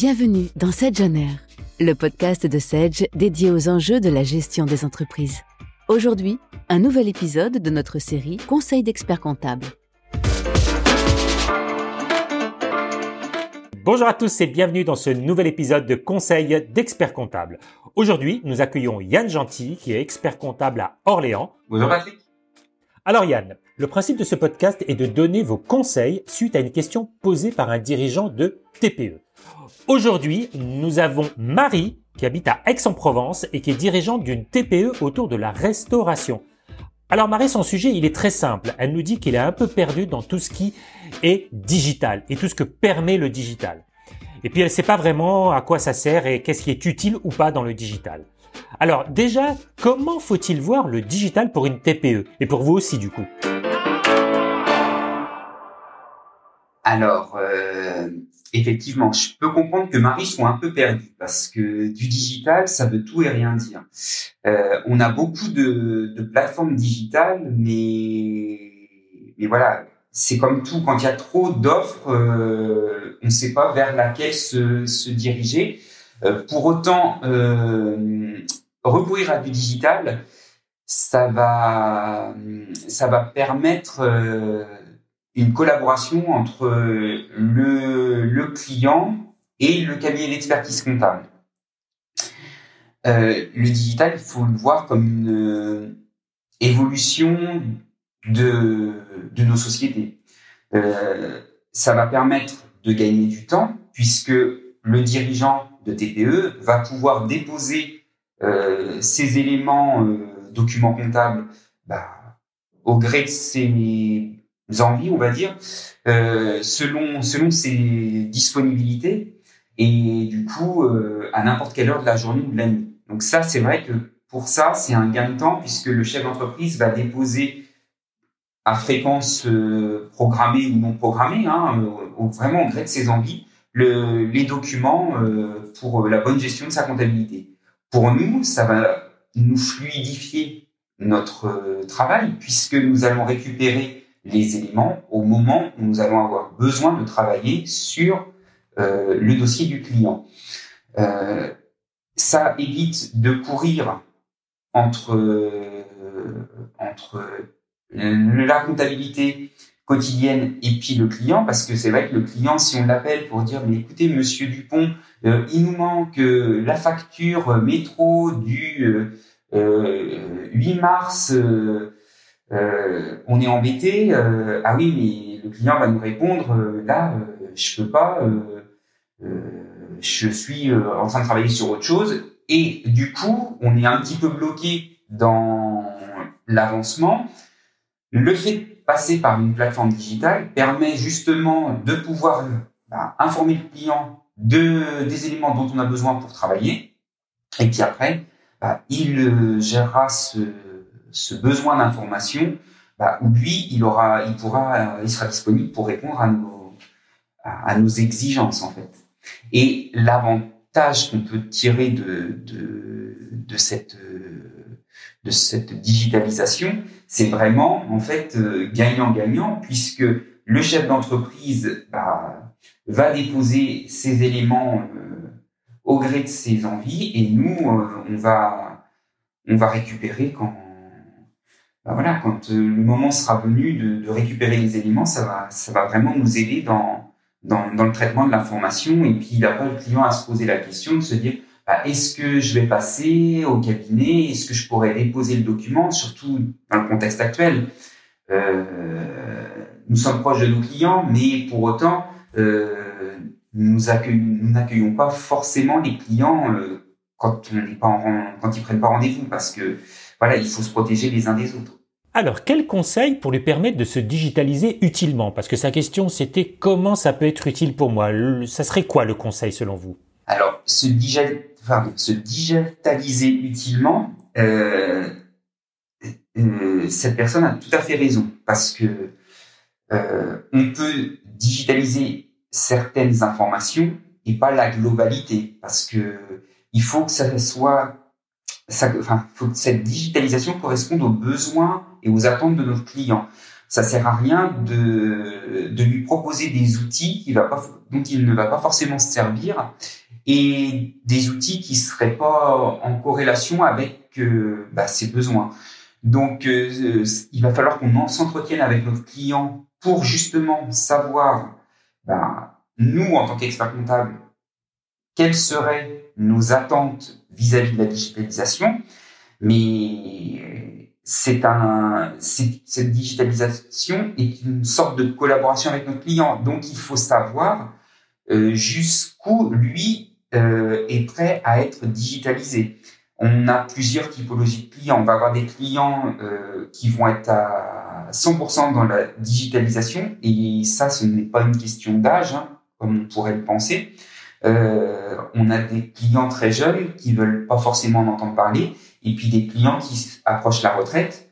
Bienvenue dans Sedge On Air, le podcast de Sedge dédié aux enjeux de la gestion des entreprises. Aujourd'hui, un nouvel épisode de notre série Conseil d'experts comptables. Bonjour à tous et bienvenue dans ce nouvel épisode de Conseil d'experts comptables. Aujourd'hui, nous accueillons Yann Gentil, qui est expert comptable à Orléans. Bonjour Patrick. Alors Yann, le principe de ce podcast est de donner vos conseils suite à une question posée par un dirigeant de TPE. Aujourd'hui, nous avons Marie qui habite à Aix-en-Provence et qui est dirigeante d'une TPE autour de la restauration. Alors Marie, son sujet, il est très simple. Elle nous dit qu'il est un peu perdu dans tout ce qui est digital et tout ce que permet le digital. Et puis elle ne sait pas vraiment à quoi ça sert et qu'est-ce qui est utile ou pas dans le digital. Alors déjà, comment faut-il voir le digital pour une TPE et pour vous aussi du coup Alors, euh, effectivement, je peux comprendre que Marie soit un peu perdue parce que du digital, ça veut tout et rien dire. Euh, on a beaucoup de, de, plateformes digitales, mais, mais voilà, c'est comme tout, quand il y a trop d'offres, euh, on ne sait pas vers laquelle se, se diriger. Euh, pour autant, recourir à du digital, ça va, ça va permettre une collaboration entre le, le client et le cabinet d'expertise comptable. Euh, le digital, il faut le voir comme une euh, évolution de, de nos sociétés. Euh, ça va permettre de gagner du temps puisque le dirigeant de TPE va pouvoir déposer euh, ces éléments euh, documents comptables bah, au gré de ses envies, on va dire, euh, selon selon ses disponibilités et du coup euh, à n'importe quelle heure de la journée ou de la nuit. Donc ça, c'est vrai que pour ça, c'est un gain de temps puisque le chef d'entreprise va déposer à fréquence euh, programmée ou non programmée, hein, euh, vraiment au gré de ses envies, le, les documents euh, pour la bonne gestion de sa comptabilité. Pour nous, ça va nous fluidifier notre travail puisque nous allons récupérer les éléments au moment où nous allons avoir besoin de travailler sur euh, le dossier du client. Euh, ça évite de courir entre euh, entre la comptabilité quotidienne et puis le client parce que c'est vrai que le client si on l'appelle pour dire mais écoutez monsieur Dupont euh, il nous manque euh, la facture métro du 8 mars euh, on est embêté. Euh, ah oui, mais le client va nous répondre euh, là, je peux pas. je suis en train de travailler sur autre chose. Et du coup, on est un petit peu bloqué dans l'avancement. Le fait de passer par une plateforme digitale permet justement de pouvoir bah, informer le client de, des éléments dont on a besoin pour travailler. Et puis après, bah, il gérera ce, ce besoin d'information, bah, où lui, il aura, il pourra, il sera disponible pour répondre à nos, exigences en fait. Et l'avantage qu'on peut tirer de, de cette digitalisation, c'est vraiment en fait euh, gagnant-gagnant puisque le chef d'entreprise bah, va déposer ses éléments euh, au gré de ses envies et nous euh, on va récupérer quand bah voilà, quand euh, le moment sera venu de, récupérer les éléments, ça va, ça va vraiment nous aider dans, dans, le traitement de l'information. Et puis, il le client à se poser la question de se dire, bah, est-ce que je vais passer au cabinet? Est-ce que je pourrais déposer le document? Surtout dans le contexte actuel. Euh, nous sommes proches de nos clients, mais pour autant, euh, nous n'accueillons pas forcément les clients quand on n'est pas prennent pas rendez-vous, parce que voilà, il faut se protéger les uns des autres. Alors, quel conseil pour lui permettre de se digitaliser utilement? Parce que sa question, c'était comment ça peut être utile pour moi? Ça serait quoi le conseil selon vous? Alors, se, se digitaliser utilement, euh, euh, cette personne a tout à fait raison. Parce que euh, on peut digitaliser certaines informations et pas la globalité. Parce que il faut que ça soit enfin, faut que cette digitalisation corresponde aux besoins aux attentes de notre client. ça sert à rien de, de lui proposer des outils dont il ne va pas forcément se servir et des outils qui seraient pas en corrélation avec euh, bah, ses besoins. Donc, euh, il va falloir qu'on s'entretienne avec notre client pour justement savoir, bah, nous, en tant qu'experts comptables, quelles seraient nos attentes vis-à-vis de la digitalisation. Mais c'est un, cette digitalisation est une sorte de collaboration avec notre client. Donc, il faut savoir euh, jusqu'où lui euh, est prêt à être digitalisé. On a plusieurs typologies de clients. On va avoir des clients euh, qui vont être à 100% dans la digitalisation, et ça, ce n'est pas une question d'âge, hein, comme on pourrait le penser. Euh, on a des clients très jeunes qui veulent pas forcément en entendre parler, et puis des clients qui approchent la retraite,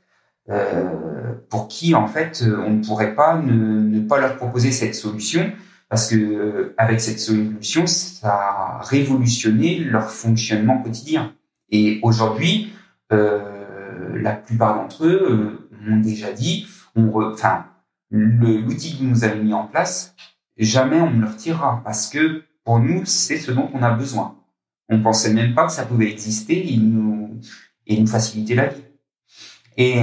euh, pour qui en fait on ne pourrait pas ne, ne pas leur proposer cette solution parce que euh, avec cette solution, ça a révolutionné leur fonctionnement quotidien. Et aujourd'hui, euh, la plupart d'entre eux euh, m'ont déjà dit, on enfin, l'outil que nous avons mis en place, jamais on ne le retirera parce que pour nous, c'est ce dont on a besoin. On pensait même pas que ça pouvait exister et nous, et nous faciliter la vie. Et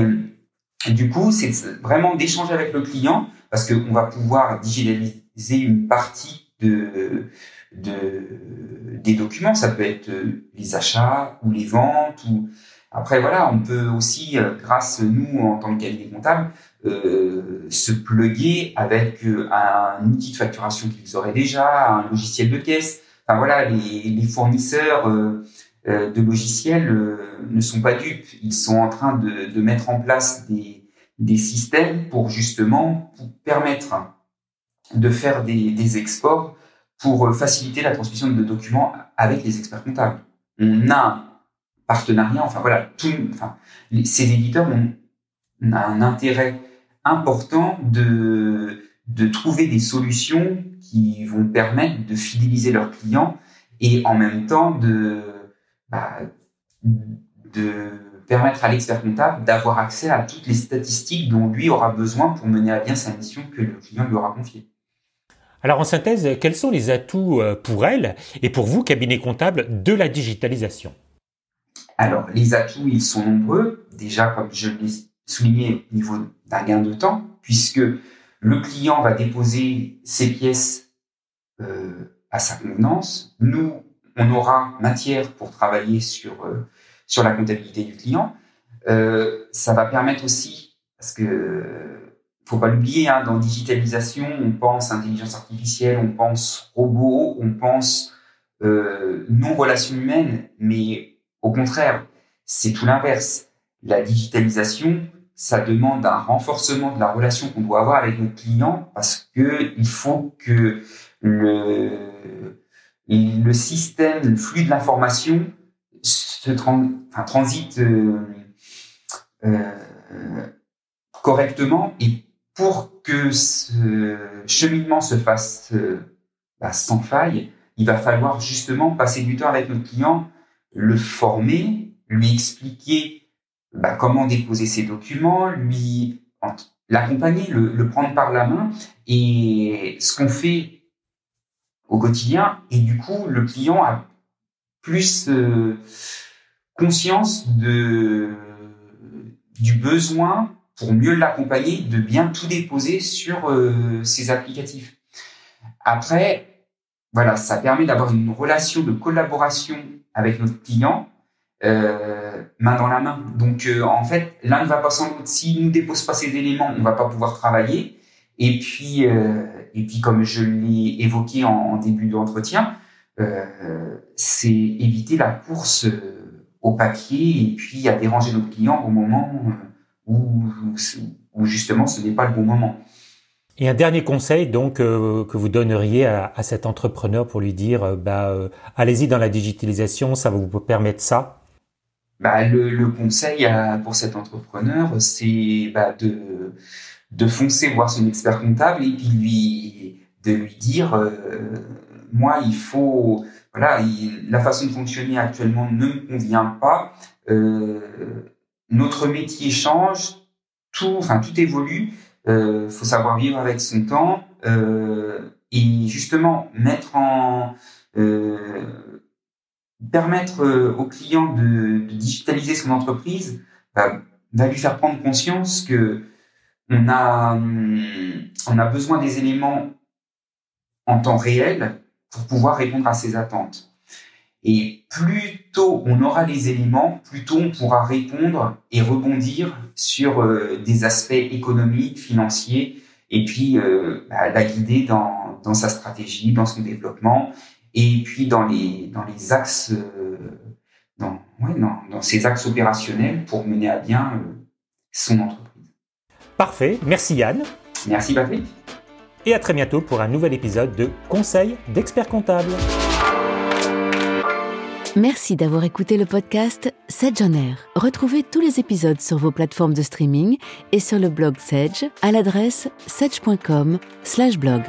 du coup, c'est vraiment d'échanger avec le client parce qu'on va pouvoir digitaliser une partie de, de, des documents. Ça peut être euh, les achats ou les ventes. Ou après voilà, on peut aussi, euh, grâce nous en tant que cabinet comptable, euh, se pluguer avec euh, un outil de facturation qu'ils auraient déjà, un logiciel de caisse. Enfin voilà, les, fournisseurs euh, de logiciels ne sont pas dupes. Ils sont en train de, mettre en place des, systèmes pour justement permettre de faire des, exports pour faciliter la transmission de documents avec les experts comptables. On a un partenariat, enfin voilà, tout, ces éditeurs ont, un intérêt important de, de trouver des solutions qui vont permettre de fidéliser leurs clients et en même temps de, bah, de permettre à l'expert comptable d'avoir accès à toutes les statistiques dont lui aura besoin pour mener à bien sa mission que le client lui aura confiée. Alors en synthèse, quels sont les atouts euh, pour elle et pour vous, cabinet comptable, de la digitalisation? Alors les atouts, ils sont nombreux. Déjà, comme je l'ai souligné, au niveau d'un gain de temps, puisque le client va déposer ses pièces euh, à sa convenance. Nous, on aura matière pour travailler sur euh, sur la comptabilité du client. Euh, ça va permettre aussi, parce que faut pas l'oublier, hein, dans digitalisation, on pense intelligence artificielle, on pense robot, on pense euh, non relation humaine, mais au contraire, c'est tout l'inverse. La digitalisation, ça demande un renforcement de la relation qu'on doit avoir avec notre client parce que il faut que le, le système, le flux de l'information se transite euh, euh, correctement et pour que ce cheminement se fasse euh, bah, sans faille, il va falloir justement passer du temps avec notre client, le former, lui expliquer bah, comment déposer ses documents, lui l'accompagner, le, le, prendre par la main et ce qu'on fait au quotidien. Et du coup, le client a plus euh, conscience de du besoin pour mieux l'accompagner, de bien tout déposer sur euh, ces applicatifs. Après, voilà, ça permet d'avoir une relation de collaboration avec notre client euh, main dans la main. Donc, euh, en fait, l'un ne va pas sans l'autre. S'il nous dépose pas ces éléments, on va pas pouvoir travailler. Et puis, euh, et puis, comme je l'ai évoqué en, en début d'entretien, c'est éviter la course au papier et puis à déranger notre client au moment ou, ou justement ce n'est pas le bon moment. Et un dernier conseil donc euh, que vous donneriez à, cet entrepreneur pour lui dire euh, bah euh, allez-y dans la digitalisation, ça va vous permettre ça? Bah, le, conseil pour cet entrepreneur, c'est bah, de foncer voir son expert comptable et puis lui de lui dire moi il faut voilà la façon de fonctionner actuellement ne me convient pas notre métier change, tout, enfin tout évolue. euh, faut savoir vivre avec son temps euh, et justement mettre en euh, permettre euh, au client de, digitaliser son entreprise bah, va lui faire prendre conscience que on a on a besoin des éléments en temps réel pour pouvoir répondre à ses attentes. Et plus tôt on aura les éléments, plus tôt on pourra répondre et rebondir sur euh, des aspects économiques, financiers, et puis euh, bah, la guider dans, dans sa stratégie, dans son développement, et puis dans les, dans les axes, euh, dans, ouais, dans, dans, ces axes opérationnels pour mener à bien euh, son entreprise. Parfait, merci Yann. Merci Patrick. Et à très bientôt pour un nouvel épisode de Conseil d'experts comptables. Merci d'avoir écouté le podcast Sedge on Air. Retrouvez tous les épisodes sur vos plateformes de streaming et sur le blog Sedge à l'adresse sedge.com/blog.